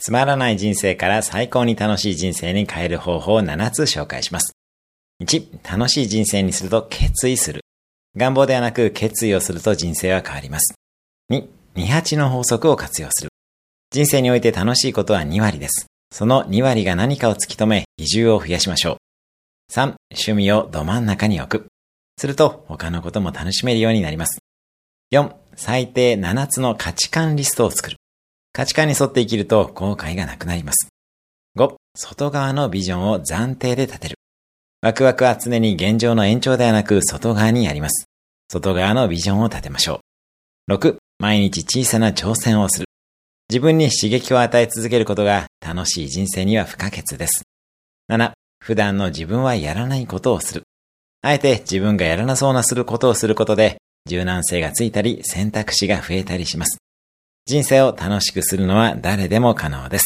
つまらない人生から最高に楽しい人生に変える方法を7つ紹介します。1、楽しい人生にすると決意する。願望ではなく決意をすると人生は変わります。2、28の法則を活用する。人生において楽しいことは2割です。その2割が何かを突き止め、比重を増やしましょう。3、趣味をど真ん中に置く。すると他のことも楽しめるようになります。4、最低7つの価値観リストを作る。価値観に沿って生きると後悔がなくなります。5、外側のビジョンを暫定で立てる。ワクワクは常に現状の延長ではなく外側にあります。外側のビジョンを立てましょう。6、毎日小さな挑戦をする。自分に刺激を与え続けることが楽しい人生には不可欠です。7、普段の自分はやらないことをする。あえて自分がやらなそうなすることをすることで柔軟性がついたり選択肢が増えたりします。人生を楽しくするのは誰でも可能です。